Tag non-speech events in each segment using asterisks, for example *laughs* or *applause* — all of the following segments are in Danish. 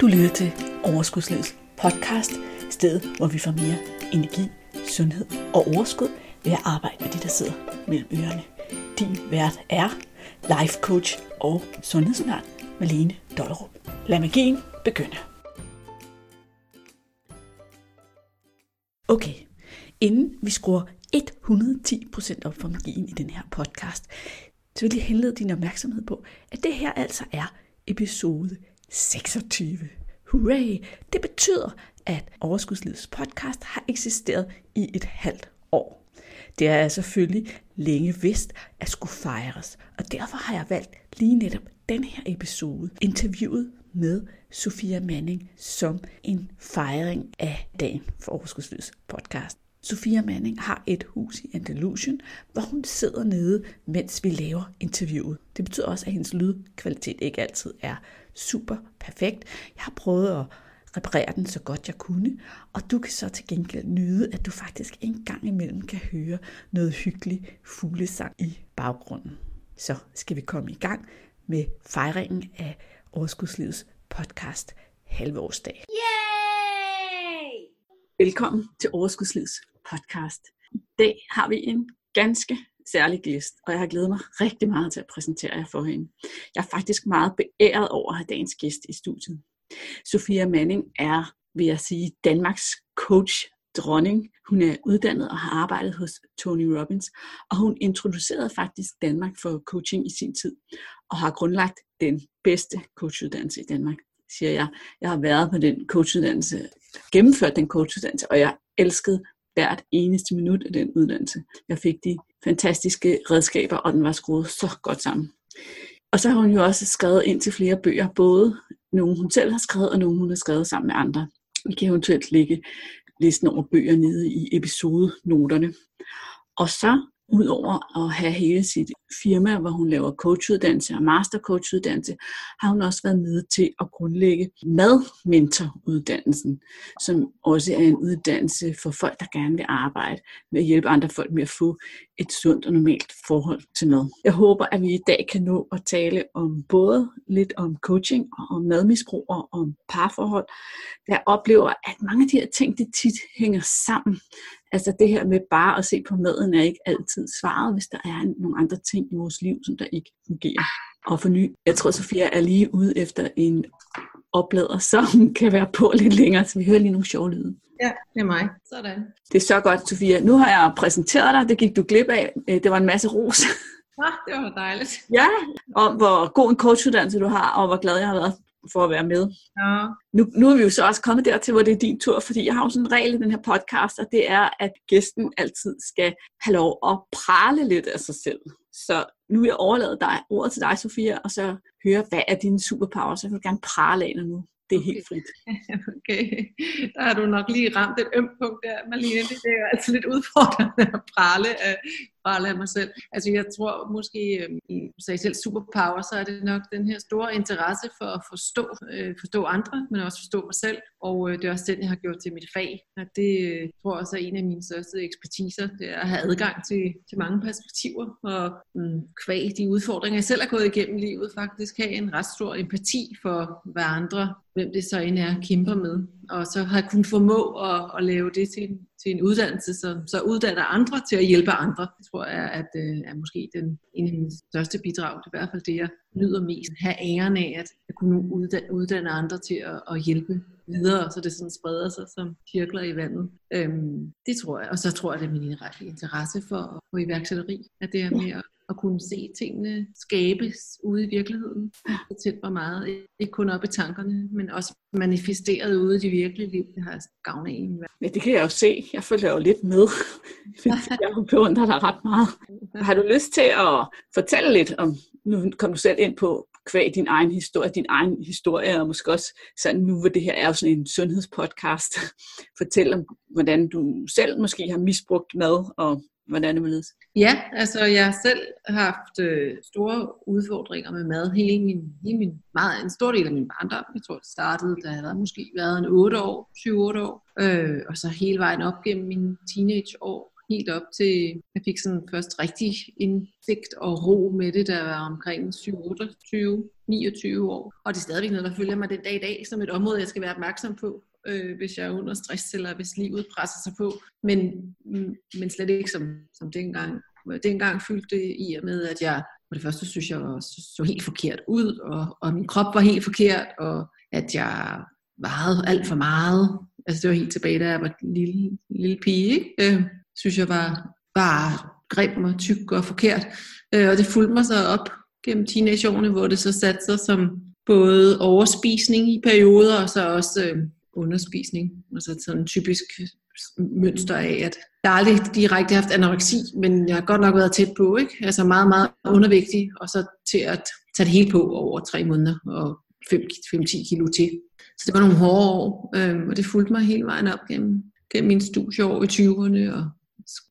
Du lytter til Overskudslivets podcast, stedet hvor vi får mere energi, sundhed og overskud ved at arbejde med de, der sidder mellem ørerne. Din vært er life coach og sundhedsundern Malene Dollerup. Lad magien begynde. Okay, inden vi skruer 110% op for magien i den her podcast, så vil jeg henlede din opmærksomhed på, at det her altså er episode 26. Hurray! Det betyder, at Overskudslivets podcast har eksisteret i et halvt år. Det er selvfølgelig længe vidst at skulle fejres, og derfor har jeg valgt lige netop den her episode interviewet med Sofia Manning som en fejring af dagen for Overskudslivets podcast. Sofia Manning har et hus i Andalusien, hvor hun sidder nede, mens vi laver interviewet. Det betyder også, at hendes lydkvalitet ikke altid er super perfekt. Jeg har prøvet at reparere den så godt jeg kunne, og du kan så til gengæld nyde, at du faktisk en gang imellem kan høre noget hyggelig fuglesang i baggrunden. Så skal vi komme i gang med fejringen af Overskudslivets podcast halvårsdag. Yay! Velkommen til Overskudslivets podcast. I dag har vi en ganske særlig gæst, og jeg har glædet mig rigtig meget til at præsentere jer for hende. Jeg er faktisk meget beæret over at have dagens gæst i studiet. Sofia Manning er, vil jeg sige, Danmarks coach dronning. Hun er uddannet og har arbejdet hos Tony Robbins, og hun introducerede faktisk Danmark for coaching i sin tid, og har grundlagt den bedste coachuddannelse i Danmark, siger jeg. Jeg har været på den coachuddannelse, gennemført den coachuddannelse, og jeg elskede hvert eneste minut af den uddannelse. Jeg fik de fantastiske redskaber, og den var skruet så godt sammen. Og så har hun jo også skrevet ind til flere bøger, både nogle hun selv har skrevet, og nogle hun har skrevet sammen med andre. Vi kan eventuelt lægge listen over bøger nede i episodenoterne. Og så Udover at have hele sit firma, hvor hun laver coachuddannelse og mastercoachuddannelse, har hun også været med til at grundlægge madmentoruddannelsen, som også er en uddannelse for folk, der gerne vil arbejde med at hjælpe andre folk med at få et sundt og normalt forhold til mad. Jeg håber, at vi i dag kan nå at tale om både lidt om coaching og om madmisbrug og om parforhold. Jeg oplever, at mange af de her ting, det tit hænger sammen. Altså det her med bare at se på maden er ikke altid svaret, hvis der er nogle andre ting i vores liv, som der ikke fungerer. Og for ny, jeg tror Sofia er lige ude efter en oplader, som *laughs* kan være på lidt længere, så vi hører lige nogle sjove lyde. Ja, det er mig. Sådan. Det er så godt, Sofia. Nu har jeg præsenteret dig, det gik du glip af. Øh, det var en masse ros. Ah, det var dejligt. Ja, og hvor god en coachuddannelse du har, og hvor glad jeg har været for at være med. Ja. Nu, nu er vi jo så også kommet dertil, hvor det er din tur, fordi jeg har jo sådan en regel i den her podcast, og det er, at gæsten altid skal have lov at prale lidt af sig selv. Så nu vil jeg overlade dig, ordet til dig, Sofia, og så høre, hvad er dine superpower, så jeg vil gerne prale af nu. Det er okay. helt frit. *laughs* Okay, der har du nok lige ramt et ømt punkt der, Marlene. Det er altså lidt udfordrende at prale af, prale af mig selv. Altså jeg tror måske, øhm, i sig selv superpower, så er det nok den her store interesse for at forstå, øh, forstå andre, men også forstå mig selv. Og øh, det er også den, jeg har gjort til mit fag. Og det øh, tror jeg også er en af mine største ekspertiser, det er at have adgang til, til mange perspektiver og mm, kvæg de udfordringer, jeg selv har gået igennem livet, faktisk have en ret stor empati for, hvad andre hvem det så end er, kæmper med. Og så har jeg kunnet formå at, at lave det til en, til en uddannelse, som så uddanner andre til at hjælpe andre. Det tror jeg at, øh, er måske den, en af mine største bidrag. Det er i hvert fald det, jeg nyder mest. Have æren af at, at kunne uddanne, uddanne andre til at, at hjælpe videre, så det sådan spreder sig som cirkler i vandet. Øhm, det tror jeg. Og så tror jeg, det er min interesse for, for iværksætteri, at det er med at at kunne se tingene skabes ude i virkeligheden. Det tændt mig meget, ikke kun op i tankerne, men også manifesteret ude i det virkelige liv. Det har jeg gavn af min Ja, det kan jeg jo se. Jeg følger jo lidt med. *laughs* jeg beundrer dig ret meget. Har du lyst til at fortælle lidt om, nu kom du selv ind på kvæg din egen historie, din egen historie, og måske også sådan nu, hvor det her er jo sådan en sundhedspodcast, fortæl om, hvordan du selv måske har misbrugt mad, og hvordan det vil Ja, altså jeg selv har haft øh, store udfordringer med mad hele min, hele min meget, en stor del af min barndom. Jeg tror, det startede, da jeg måske været en 8 år, 7-8 år, øh, og så hele vejen op gennem mine teenageår helt op til, jeg fik sådan først rigtig indsigt og ro med det, der var omkring 28, 29 år. Og det er stadigvæk noget, der følger mig den dag i dag, som et område, jeg skal være opmærksom på, øh, hvis jeg er under stress, eller hvis livet presser sig på. Men, mm, men slet ikke som, som dengang. Dengang fyldte det i og med, at jeg for det første synes jeg var, så, helt forkert ud, og, og min krop var helt forkert, og at jeg vejede alt for meget. Altså det var helt tilbage, da jeg var en lille, lille pige. Ikke? Øh, synes jeg var bare grim og tyk og forkert. Øh, og det fulgte mig så op gennem teenageårene, hvor det så satte sig som både overspisning i perioder, og så også øh, underspisning. Altså sådan en typisk mønster af, at jeg aldrig direkte haft anoreksi, men jeg har godt nok været tæt på, ikke? Altså meget, meget undervægtig, og så til at tage det hele på over tre måneder, og 5-10 kilo til. Så det var nogle hårde år, øh, og det fulgte mig hele vejen op gennem, gennem mine studieår i 20'erne, og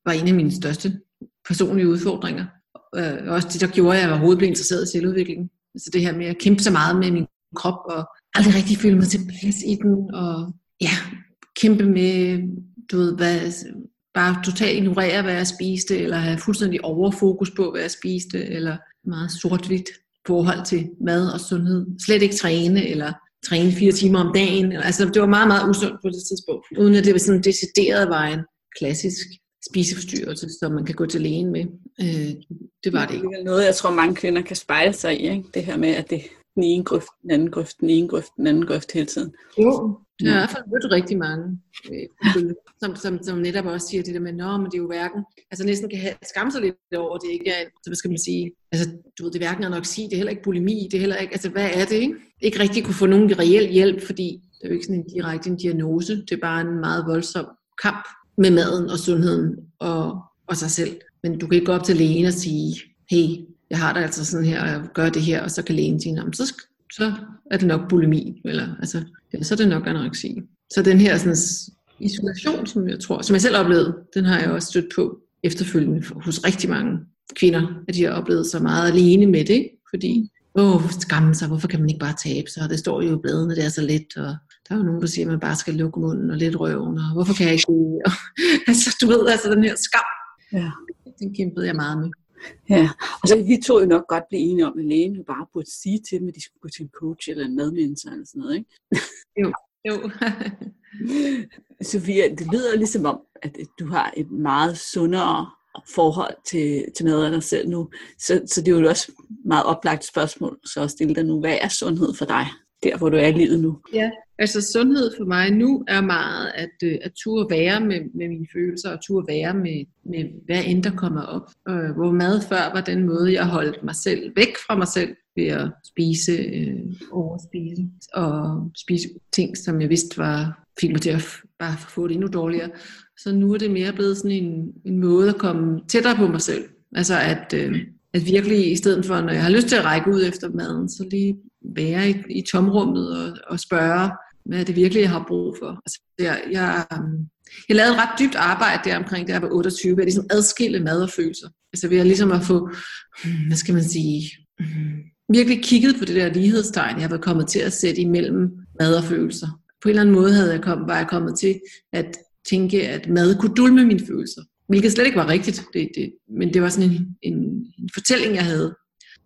var en af mine største personlige udfordringer. Øh, også det, der gjorde, at jeg overhovedet blev interesseret i selvudvikling. Altså det her med at kæmpe så meget med min krop, og aldrig rigtig føle mig tilpas i den, og ja, kæmpe med, du ved, hvad, bare totalt ignorere, hvad jeg spiste, eller have fuldstændig overfokus på, hvad jeg spiste, eller meget sort-hvidt forhold til mad og sundhed. Slet ikke træne, eller træne fire timer om dagen. Altså, det var meget, meget usundt på det tidspunkt. Uden at det var sådan decideret var en klassisk spiseforstyrrelse, som man kan gå til lægen med. Øh, det var det ikke. Det er noget, jeg tror, mange kvinder kan spejle sig i. Ikke? Det her med, at det den ene grøft, den anden grøft, den ene grøft, den anden grøft hele tiden. Jo, det har i hvert fald mødt rigtig mange, øh, som, som, som netop også siger det der med, Nå, men det er jo hverken, altså næsten kan have, skamme sig lidt over, det ikke er, så hvad skal man sige, altså du ved, det er hverken anoreksi, det er heller ikke bulimi, det er heller ikke, altså hvad er det, ikke? Ikke rigtig kunne få nogen reel hjælp, fordi det er jo ikke sådan en direkte en diagnose, det er bare en meget voldsom kamp med maden og sundheden og, og sig selv. Men du kan ikke gå op til lægen og sige, hey, jeg har det altså sådan her, og jeg gør det her, og så kan lægen sige, så, så er det nok bulimi, eller altså, ja, så er det nok anoreksi. Så den her sådan, isolation, som jeg tror, som jeg selv oplevede, den har jeg også stødt på efterfølgende hos rigtig mange kvinder, at de har oplevet så meget alene med det, fordi, åh, skamme sig, hvorfor kan man ikke bare tabe sig, det står jo i bladene, det er så let, og der er jo nogen, der siger, at man bare skal lukke munden og lidt røven, og hvorfor kan jeg ikke *laughs* det? altså, du ved, altså den her skam, ja. den kæmpede jeg meget med. Ja, og så vi to jo nok godt blive enige om, at lægen jo bare burde sige til dem, at de skulle gå til en coach eller en madmentor eller sådan noget, ikke? Jo, jo. *laughs* Sofia, det lyder ligesom om, at du har et meget sundere forhold til, til mad af dig selv nu. Så, så det er jo også meget oplagt spørgsmål, så at stille dig nu. Hvad er sundhed for dig, der hvor du er i livet nu? Ja, Altså sundhed for mig nu er meget at, øh, at turde være med, med mine følelser, og turde være med, med hvad end der kommer op. Øh, hvor mad før var den måde, jeg holdt mig selv væk fra mig selv ved at spise, øh, overspise og spise ting, som jeg vidste var, fik mig til at bare få det endnu dårligere. Så nu er det mere blevet sådan en, en måde at komme tættere på mig selv. Altså at, øh, at virkelig i stedet for, når jeg har lyst til at række ud efter maden, så lige være i, i tomrummet og, og spørge, hvad er det virkelig, jeg har brug for. Altså, jeg, jeg, øhm, jeg lavede et ret dybt arbejde der omkring, da jeg var 28, ved at ligesom adskille mad og følelser. Altså ved at ligesom at få, hmm, hvad skal man sige, hmm, virkelig kigget på det der lighedstegn, jeg var kommet til at sætte imellem mad og følelser. På en eller anden måde havde jeg kom, var jeg kommet til at tænke, at mad kunne dulme mine følelser. Hvilket slet ikke var rigtigt, det, det, men det var sådan en, en, en fortælling, jeg havde.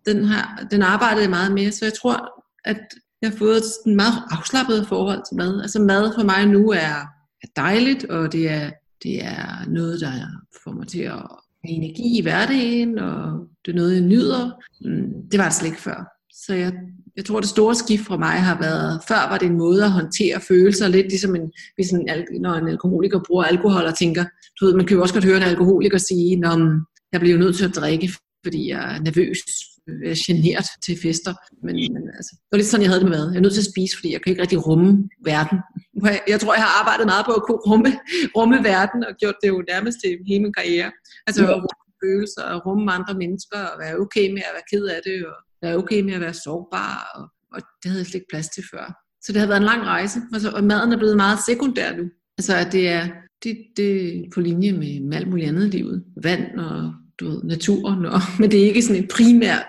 Den, har, den arbejdede jeg meget med, så jeg tror, at jeg har fået et meget afslappet forhold til mad. Altså mad for mig nu er, er dejligt, og det er, det er noget, der får mig til at have energi i hverdagen, og det er noget, jeg nyder. Mm, det var det slet ikke før. Så jeg, jeg tror, det store skift fra mig har været, før var det en måde at håndtere følelser, lidt ligesom en, hvis en, når en alkoholiker bruger alkohol og tænker, du ved, man kan jo også godt høre en alkoholiker sige, når jeg bliver nødt til at drikke, fordi jeg er nervøs, øh, generet til fester. Men, men altså, det var lidt sådan, jeg havde det med mad. Jeg er nødt til at spise, fordi jeg kan ikke rigtig rumme verden. *laughs* Jeg tror, jeg har arbejdet meget på at kunne rumme, *laughs* rumme verden, og gjort det jo nærmest til hele min karriere. Altså ja. at rumme følelser, og rumme andre mennesker, og være okay med at være ked af det, og være okay med at være sårbar, og, og det havde jeg slet ikke plads til før. Så det har været en lang rejse, altså, og maden er blevet meget sekundær nu. Altså at det er, det, det på linje med, med alt muligt andet i livet. Vand og du ved, naturen, og, *laughs* men det er ikke sådan et primært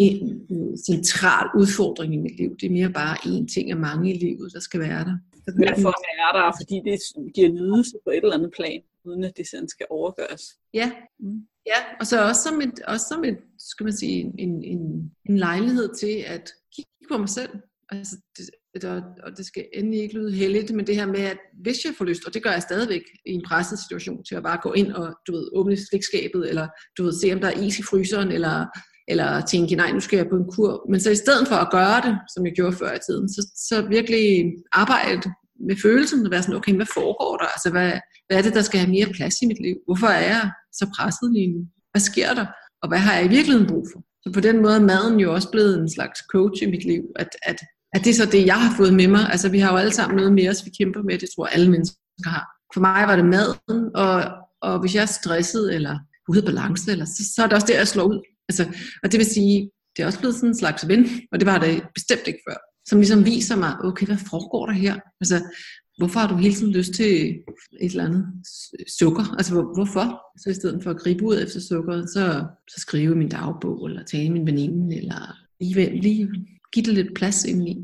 en central udfordring i mit liv. Det er mere bare én ting af mange i livet, der skal være der. Derfor er der, fordi det giver nydelse på et eller andet plan, uden at det sådan skal overgøres. Ja, mm. ja. og så også som, et, også som et, skal man sige, en, en, en lejlighed til at kigge på mig selv. Altså, det, og, og det skal endelig ikke lyde heldigt, men det her med, at hvis jeg får lyst, og det gør jeg stadigvæk i en presset situation, til at bare gå ind og du ved, åbne slikskabet, eller du ved, se om der er is i fryseren, eller eller tænke, nej, nu skal jeg på en kur. Men så i stedet for at gøre det, som jeg gjorde før i tiden, så, så virkelig arbejde med følelsen, og være sådan, okay, hvad foregår der? Altså, hvad, hvad er det, der skal have mere plads i mit liv? Hvorfor er jeg så presset lige nu? Hvad sker der? Og hvad har jeg i virkeligheden brug for? Så på den måde er maden jo også blevet en slags coach i mit liv, at, at, at det er så det, jeg har fået med mig. Altså, vi har jo alle sammen noget med os, vi kæmper med, det tror jeg alle mennesker har. For mig var det maden, og, og hvis jeg er stresset, eller ude af balance, eller, så, så er det også det, jeg slår ud. Altså, og det vil sige, det er også blevet sådan en slags ven, og det var det bestemt ikke før, som ligesom viser mig, okay, hvad foregår der her? Altså, hvorfor har du hele tiden lyst til et eller andet sukker? Altså, hvorfor? Så i stedet for at gribe ud efter sukkeret, så, så skrive min dagbog, eller tale min veninde, eller lige, lige give det lidt plads indeni.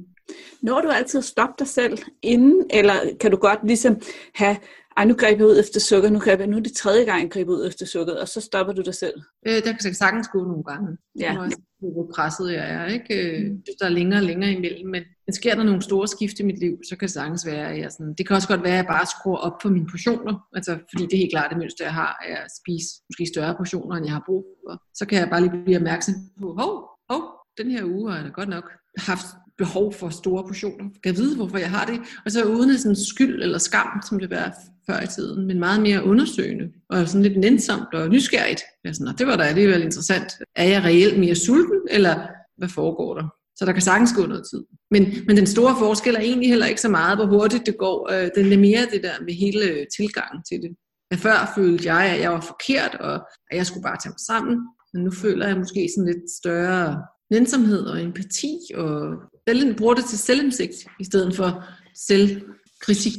Når du altid stoppe dig selv inden, eller kan du godt ligesom have ej, nu greb jeg ud efter sukker, nu, greb jeg, nu er det tredje gang, jeg griber ud efter sukkeret, og så stopper du dig selv. Øh, der kan jeg sagtens gå nogle gange. Ja. Hvor presset jeg er, ikke? Mm. Der er længere og længere imellem, men, men sker der nogle store skift i mit liv, så kan det sagtens være, at jeg sådan, det kan også godt være, at jeg bare skruer op for mine portioner, altså, fordi det er helt klart det mønster, jeg har, er at spise måske større portioner, end jeg har brug for. Så kan jeg bare lige blive opmærksom på, hov, hov, den her uge har jeg godt nok haft behov for store portioner. Kan jeg vide, hvorfor jeg har det? Og så uden sådan skyld eller skam, som det var før i tiden, men meget mere undersøgende og sådan lidt nænsomt og nysgerrigt. Jeg sådan, det var da alligevel interessant. Er jeg reelt mere sulten, eller hvad foregår der? Så der kan sagtens gå noget tid. Men, men den store forskel er egentlig heller ikke så meget, hvor hurtigt det går. Øh, den er mere det der med hele øh, tilgangen til det. Jeg før følte jeg, at jeg var forkert, og at jeg skulle bare tage mig sammen. Men nu føler jeg måske sådan lidt større nænsomhed og empati, og bruger det til selvindsigt, i stedet for selvkritik.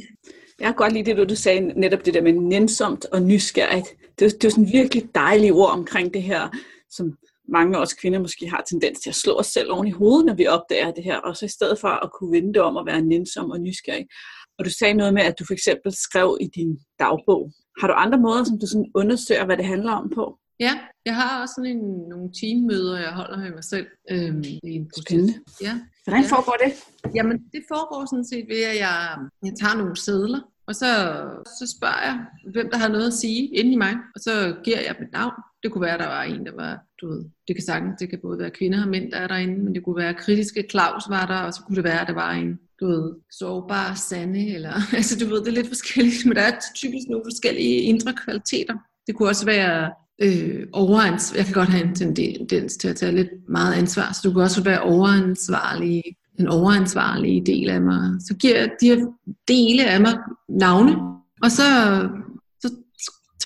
Jeg kan godt lide det, du sagde, netop det der med nænsomt og nysgerrigt. Det, det er sådan virkelig dejlige ord omkring det her, som mange af os kvinder måske har tendens til at slå os selv oven i hovedet, når vi opdager det her, og så i stedet for at kunne vente om at være nænsom og nysgerrig. Og du sagde noget med, at du for eksempel skrev i din dagbog. Har du andre måder, som du sådan undersøger, hvad det handler om på? Ja, jeg har også sådan en, nogle teammøder, jeg holder med mig selv. Øhm, det er en Spændende. Ja. Hvordan foregår det? Jamen, det foregår sådan set ved, at jeg, jeg tager nogle sædler, og så, så spørger jeg, hvem der har noget at sige inde i mig, og så giver jeg mit navn. Det kunne være, at der var en, der var, du ved, det kan sagtens, det kan både være kvinder og mænd, der er derinde, men det kunne være kritiske Claus var der, og så kunne det være, at der var en, du ved, sårbar Sanne, eller, *laughs* altså du ved, det er lidt forskelligt, men der er typisk nogle forskellige indre kvaliteter. Det kunne også være øh, overansvar. Jeg kan godt have en tendens til at tage lidt meget ansvar, så du kan også være overansvarlig, den overansvarlige del af mig. Så giver de her dele af mig navne, og så, så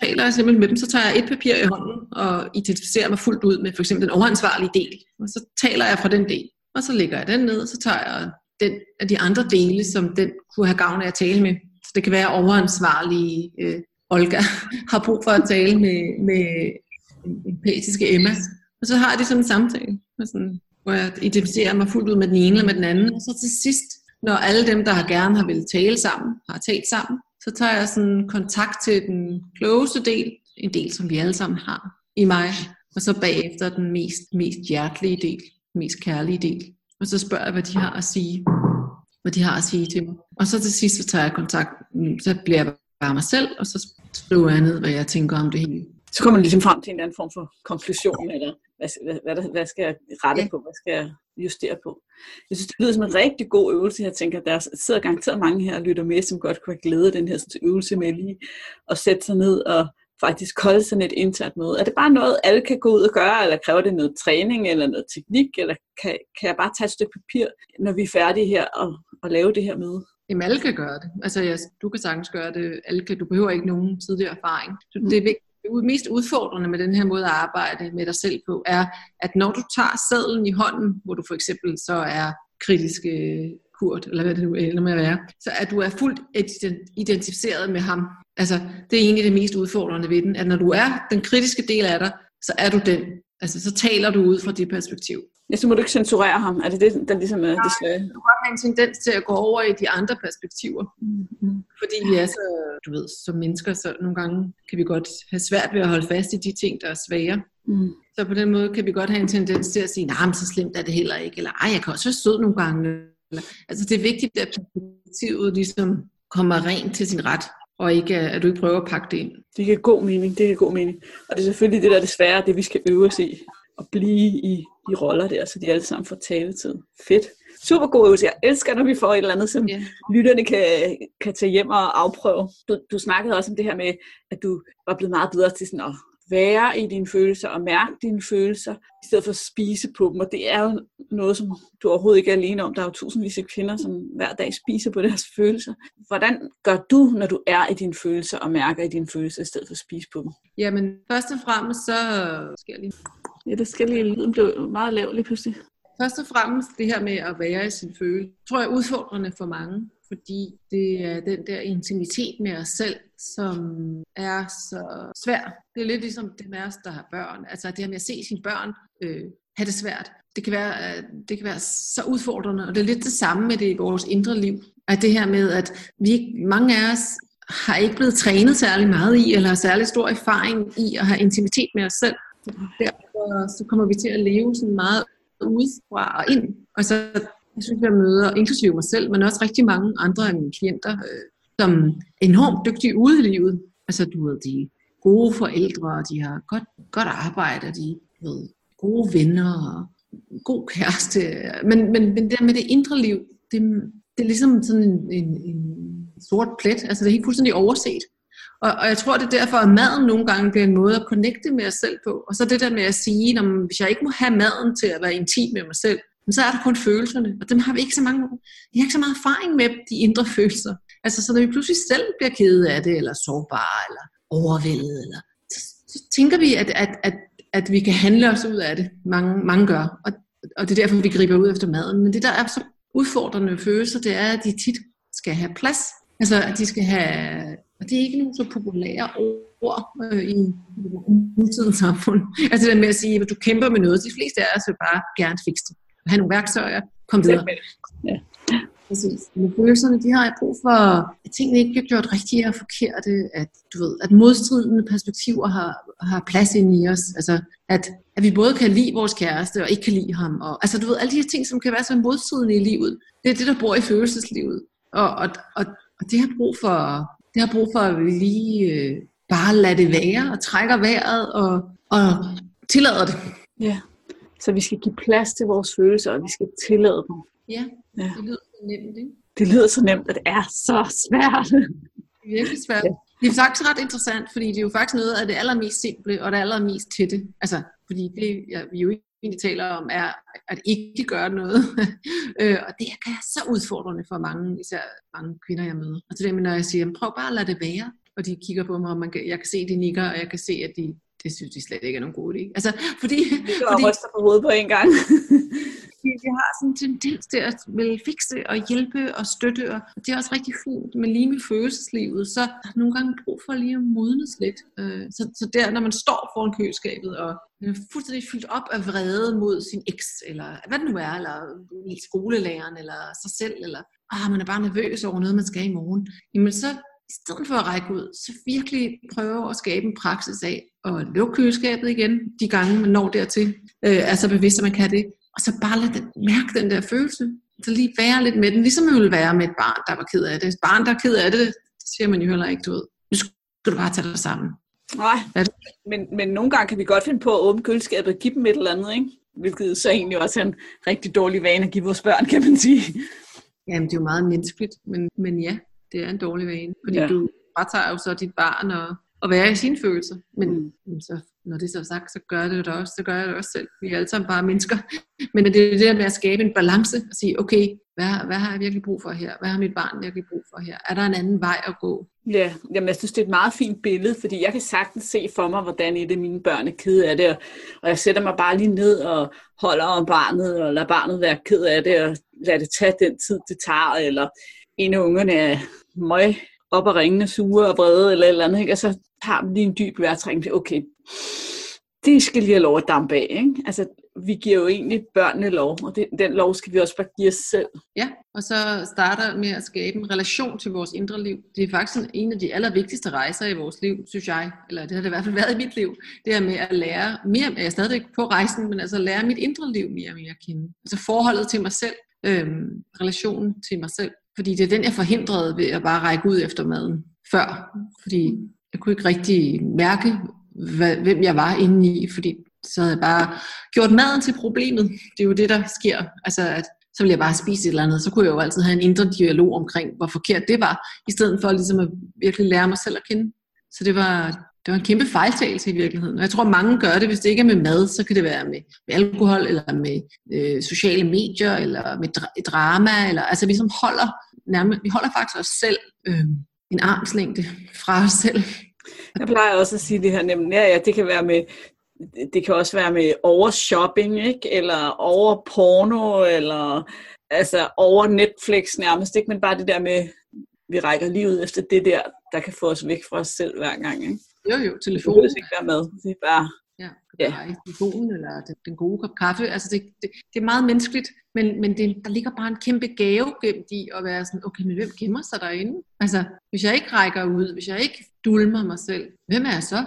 taler jeg simpelthen med dem. Så tager jeg et papir i hånden og identificerer mig fuldt ud med for eksempel den overansvarlige del. Og så taler jeg fra den del, og så lægger jeg den ned, og så tager jeg den af de andre dele, som den kunne have gavn af at tale med. Så det kan være overansvarlige øh, Olga *laughs* har brug for at tale med, med en empatiske Emma. Og så har de sådan en samtale, sådan, hvor jeg identificerer mig fuldt ud med den ene eller med den anden. Og så til sidst, når alle dem, der har gerne har ville tale sammen, har talt sammen, så tager jeg sådan kontakt til den klogeste del, en del, som vi alle sammen har i mig, og så bagefter den mest, mest hjertelige del, mest kærlige del. Og så spørger jeg, hvad de har at sige, hvad de har at sige til mig. Og så til sidst, så tager jeg kontakt, så bliver jeg bare mig selv, og så skriver jeg ned, hvad jeg tænker om det hele. Så kommer man ligesom frem til en eller anden form for konklusion, eller hvad, hvad, hvad, hvad skal jeg rette ja. på, hvad skal jeg justere på. Jeg synes, det lyder som en rigtig god øvelse. Jeg tænker, der sidder garanteret mange her og lytter med, som godt kunne have glæde af den her øvelse med lige at sætte sig ned og faktisk holde sådan et internt møde. Er det bare noget, alle kan gå ud og gøre, eller kræver det noget træning eller noget teknik, eller kan, kan jeg bare tage et stykke papir, når vi er færdige her og, og lave det her møde? Jamen alle kan gøre det. Altså ja, du kan sagtens gøre det. Alle kan, du behøver ikke nogen tidligere erfaring. Mm. Det er vigtigt det mest udfordrende med den her måde at arbejde med dig selv på, er, at når du tager sadlen i hånden, hvor du for eksempel så er kritiske kurt, eller hvad det nu ender med at være, så at du er fuldt identificeret med ham. Altså, det er egentlig det mest udfordrende ved den, at når du er den kritiske del af dig, så er du den. Altså, så taler du ud fra det perspektiv. Ja, så må du ikke censurere ham. Er det det, der ligesom er det svære? Du have en tendens til at gå over i de andre perspektiver. Mm-hmm. Fordi vi er så, du ved, som mennesker, så nogle gange kan vi godt have svært ved at holde fast i de ting, der er svære. Mm. Så på den måde kan vi godt have en tendens til at sige, nej, men så slemt er det heller ikke, eller ej, jeg kan også være sød nogle gange. Eller, altså det er vigtigt, at perspektivet ligesom kommer rent til sin ret, og ikke at du ikke prøver at pakke det ind. Det giver god mening, det giver god mening. Og det er selvfølgelig det, der er det svære, det vi skal øve os i. At blive i de roller der, så de alle sammen får taletid. Fedt. Super god øvelse. Jeg elsker, når vi får et eller andet, som Ja. lytterne kan, kan tage hjem og afprøve. Du, du snakkede også om det her med, at du var blevet meget bedre til sådan at være i dine følelser og mærke dine følelser, i stedet for at spise på dem. Og det er jo noget, som du overhovedet ikke er alene om. Der er jo tusindvis af kvinder, som hver dag spiser på deres følelser. Hvordan gør du, når du er i dine følelser og mærker i dine følelser, i stedet for at spise på dem? Jamen, først og fremmest så skal jeg lige Ja, det skal lige, lyden blev meget lav lige pludselig. Først og fremmest det her med at være i sin følelse, tror jeg er udfordrende for mange, fordi det er den der intimitet med os selv, som er så svær. Det er lidt ligesom det med os, der har børn. Altså det her med at se sine børn øh, have det svært. Det kan, være, øh, det kan være så udfordrende, og det er lidt det samme med det i vores indre liv. At det her med, at vi ikke, mange af os har ikke blevet trænet særlig meget i, eller har særlig stor erfaring i at have intimitet med os selv. Derfor så kommer vi til at leve sådan meget udefra og ind. Og så jeg synes, jeg møder, inklusive mig selv, men også rigtig mange andre af mine klienter, øh, som er enormt dygtige ude i livet. Altså, du ved, de gode forældre, og de har godt, godt arbejde, og de ved, gode venner, og god kæreste. Men, men, men det der med det indre liv, det, det er ligesom sådan en, en, en sort plet. Altså, det er helt fuldstændig overset. Og, og jeg tror, det er derfor, at maden nogle gange bliver en måde at connecte med os selv på. Og så det der med at sige, at hvis jeg ikke må have maden til at være intim med mig selv, men så er der kun følelserne, og dem har vi ikke så mange, vi har ikke så meget erfaring med, de indre følelser. Altså, så når vi pludselig selv bliver kede af det, eller sårbare, eller overvældet, eller, så, så tænker vi, at, at, at, at vi kan handle os ud af det. Mange, mange gør, og, og det er derfor, vi griber ud efter maden. Men det, der er så udfordrende følelser, det er, at de tit skal have plads. Altså, at de skal have, og det er ikke nogen så populære ord øh, i nutidens samfund. Altså det der med at sige, at du kæmper med noget, de fleste af os vil bare gerne fikse det. Have nogle værktøjer, kom videre. Ja. Præcis. Men følelserne, de har brug for, at tingene ikke bliver gjort rigtige og forkerte, at, du ved, at modstridende perspektiver har, har plads ind i os. Altså, at, at vi både kan lide vores kæreste og ikke kan lide ham. Og, altså, du ved, alle de her ting, som kan være så modstridende i livet, det er det, der bor i følelseslivet. Og, og, og, og det har brug for, det har brug for, at vi lige øh, bare lader det være, og trækker vejret, og, og tillader det. Ja, så vi skal give plads til vores følelser, og vi skal tillade dem. Ja, Ja. det lyder så nemt, ikke? Det lyder så nemt, at det er så svært. Det er virkelig svært. Ja. Det er faktisk ret interessant, fordi det er jo faktisk noget af det allermest simple, og det allermest tætte. Altså, fordi det, ja, vi jo egentlig taler om, er at ikke gøre noget. *laughs* øh, og det kan være så udfordrende for mange, især mange kvinder, jeg møder. Og så det med, når jeg siger, prøv bare at lade det være, og de kigger på mig, og man kan, jeg kan se, de nikker, og jeg kan se, at de, det synes de slet ikke er nogen god idé. Altså, fordi, går fordi ryster på hovedet på en gang. *laughs* vi, har sådan en tendens til at vil fikse og hjælpe og støtte, og det er også rigtig fint, men lige med følelseslivet, så er nogle gange brug for lige at modnes lidt. Øh, så, så der, når man står foran køleskabet, og er fuldstændig fyldt op af vrede mod sin eks, eller hvad det nu er, eller skolelæreren, eller sig selv, eller ah, man er bare nervøs over noget, man skal i morgen, jamen så i stedet for at række ud, så virkelig prøve at skabe en praksis af at lukke køleskabet igen, de gange man når dertil, øh, er så bevidst, at man kan det, og så bare lade den, mærke den der følelse, så lige være lidt med den, ligesom man ville være med et barn, der var ked af det. Et barn, der er ked af det, det siger man jo heller ikke, du ved. Nu skal du bare tage dig sammen. Nej, det? men, men nogle gange kan vi godt finde på at åbne køleskabet og give dem et eller andet, ikke? Hvilket så egentlig også er en rigtig dårlig vane at give vores børn, kan man sige. Jamen, det er jo meget menneskeligt, men, men ja, det er en dårlig vane, fordi ja. du fratager jo så dit barn og, at være i sine følelser. Men, Mm. så, når det så er sagt, så gør det da også, så gør jeg det også selv. Vi er alle sammen bare mennesker. *laughs* Men det er det der med at skabe en balance og sige, okay, hvad, hvad har jeg virkelig brug for her? Hvad har mit barn virkelig brug for her? Er der en anden vej at gå? Ja, jamen jeg synes, det er et meget fint billede, fordi jeg kan sagtens se for mig, hvordan et af mine børn er ked af det, og, og jeg sætter mig bare lige ned og holder om barnet, og lader barnet være ked af det, og lader det tage den tid, det tager, eller en af ungerne er møg op og ringende, sure og vrede, eller et eller andet, ikke? og så tager lige en dyb vejrtrækning, okay, det skal lige have lov at dampe af. Ikke? Altså, vi giver jo egentlig børnene lov, og det, den lov skal vi også bare give os selv. Ja, og så starter med at skabe en relation til vores indre liv. Det er faktisk en af de allervigtigste rejser i vores liv, synes jeg. Eller det har det i hvert fald været i mit liv. Det er med at lære mere, jeg er stadigvæk på rejsen, men altså lære mit indre liv mere og mere at kende. Altså forholdet til mig selv, øhm, relationen til mig selv. Fordi det er den, jeg forhindrede ved at bare række ud efter maden før. Fordi jeg kunne ikke rigtig mærke, hvad, hvem jeg var inde i, fordi så havde jeg bare gjort maden til problemet. Det er jo det, der sker. Altså, at så ville jeg bare spise et eller andet. Så kunne jeg jo altid have en indre dialog omkring, hvor forkert det var, i stedet for ligesom at virkelig lære mig selv at kende. Så det var, det var en kæmpe fejltagelse i virkeligheden. Og jeg tror, mange gør det, hvis det ikke er med mad, så kan det være med, med alkohol, eller med øh, sociale medier, eller med dra- drama, eller altså vi som holder, nærmest, vi holder faktisk os selv øh, en armslængde fra os selv. Jeg plejer også at sige det her nemlig, ja, ja, det kan være med det kan også være med overshopping, ikke? eller over porno, eller altså over Netflix nærmest, ikke? men bare det der med, vi rækker livet efter det der, der kan få os væk fra os selv hver gang. Ikke? Jo, jo, telefonen. Det ikke være med. Det er bare Ja, ja. telefonen eller den, den gode kop kaffe. Altså det, det, det er meget menneskeligt, men, men det, der ligger bare en kæmpe gave gemt i at være sådan, okay, men hvem gemmer sig derinde? Altså, hvis jeg ikke rækker ud, hvis jeg ikke dulmer mig selv, hvem er jeg så?